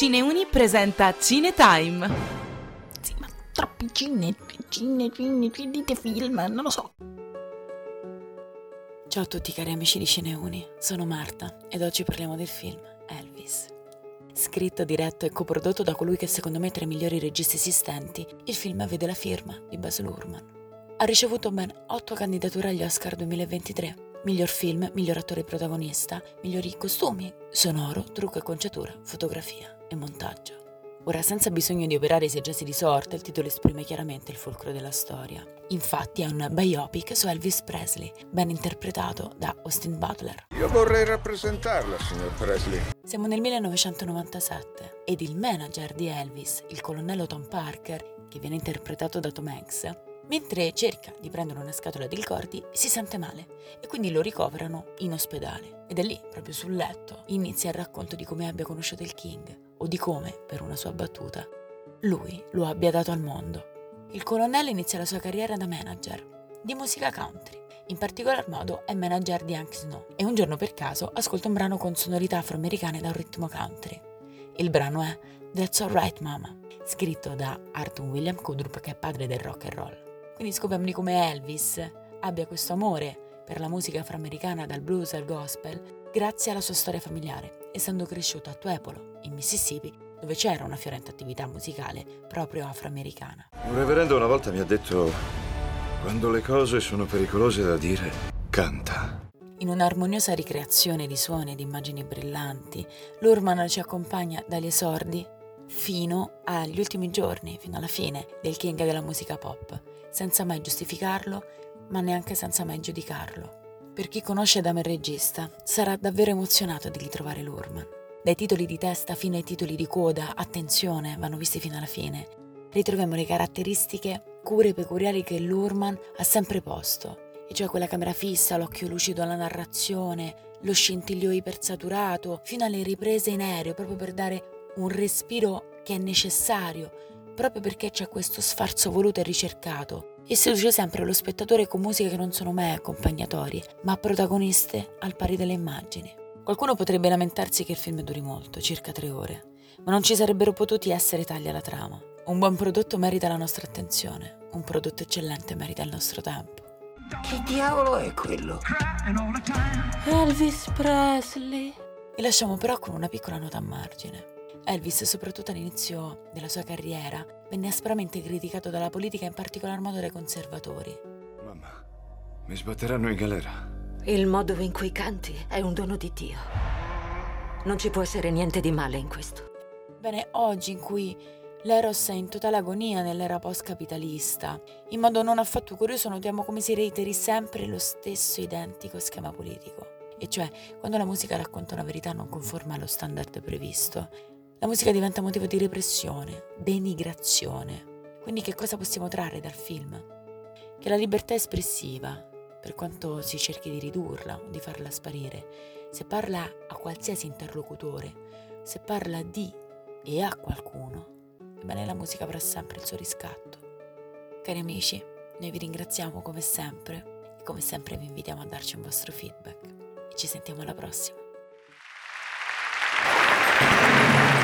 Cineuni presenta Cinetime. Sì, ma troppi cine, cine, cine, dite film, non lo so. Ciao a tutti cari amici di Cineuni, sono Marta ed oggi parliamo del film Elvis. Scritto, diretto e coprodotto da colui che secondo me è tra i migliori registi esistenti, il film vede la firma di Baz Luhrmann. Ha ricevuto ben 8 candidature agli Oscar 2023 Miglior film, miglior attore protagonista, migliori costumi, sonoro, trucco e conciatura, fotografia e montaggio. Ora, senza bisogno di operare i sei gesti di sorte, il titolo esprime chiaramente il fulcro della storia. Infatti è un biopic su Elvis Presley, ben interpretato da Austin Butler. Io vorrei rappresentarla, signor Presley. Siamo nel 1997 ed il manager di Elvis, il colonnello Tom Parker, che viene interpretato da Tom Hanks, Mentre cerca di prendere una scatola di ricordi, si sente male e quindi lo ricoverano in ospedale. Ed è lì, proprio sul letto, inizia il racconto di come abbia conosciuto il King o di come, per una sua battuta, lui lo abbia dato al mondo. Il colonnello inizia la sua carriera da manager di musica country. In particolar modo è manager di Hank Snow e un giorno per caso ascolta un brano con sonorità afroamericane da un ritmo country. Il brano è That's Alright Mama, scritto da Arthur William Kudrup che è padre del rock and roll. Quindi scopriamo di come Elvis abbia questo amore per la musica afroamericana dal blues al gospel grazie alla sua storia familiare, essendo cresciuto a Tuepolo, in Mississippi, dove c'era una fiorente attività musicale proprio afroamericana. Un reverendo una volta mi ha detto, quando le cose sono pericolose da dire, canta. In un'armoniosa ricreazione di suoni ed immagini brillanti, Lurman ci accompagna dagli esordi fino agli ultimi giorni, fino alla fine del king della musica pop, senza mai giustificarlo, ma neanche senza mai giudicarlo. Per chi conosce Adamo il regista, sarà davvero emozionato di ritrovare Lurman. Dai titoli di testa fino ai titoli di coda, attenzione, vanno visti fino alla fine. Ritroviamo le caratteristiche cure peculiari che Lurman ha sempre posto, e cioè quella camera fissa, l'occhio lucido alla narrazione, lo scintillio ipersaturato, fino alle riprese in aereo, proprio per dare un respiro che è necessario proprio perché c'è questo sfarzo voluto e ricercato e seduce sempre lo spettatore con musiche che non sono mai accompagnatori, ma protagoniste al pari delle immagini. Qualcuno potrebbe lamentarsi che il film duri molto, circa tre ore, ma non ci sarebbero potuti essere tagli alla trama. Un buon prodotto merita la nostra attenzione, un prodotto eccellente merita il nostro tempo. Che diavolo è quello? Elvis Presley. Vi lasciamo però con una piccola nota a margine. Elvis, soprattutto all'inizio della sua carriera, venne aspramente criticato dalla politica, in particolar modo dai conservatori. Mamma, mi sbatteranno in galera. Il modo in cui canti è un dono di Dio. Non ci può essere niente di male in questo. Bene, oggi in cui l'Eros è in totale agonia nell'era post-capitalista, in modo non affatto curioso notiamo come si reiteri sempre lo stesso identico schema politico. E cioè, quando la musica racconta una verità non conforme allo standard previsto, la musica diventa motivo di repressione, denigrazione. Quindi che cosa possiamo trarre dal film? Che la libertà espressiva, per quanto si cerchi di ridurla o di farla sparire, se parla a qualsiasi interlocutore, se parla di e a qualcuno, ebbene la musica avrà sempre il suo riscatto. Cari amici, noi vi ringraziamo come sempre e come sempre vi invitiamo a darci un vostro feedback ci sentiamo alla prossima.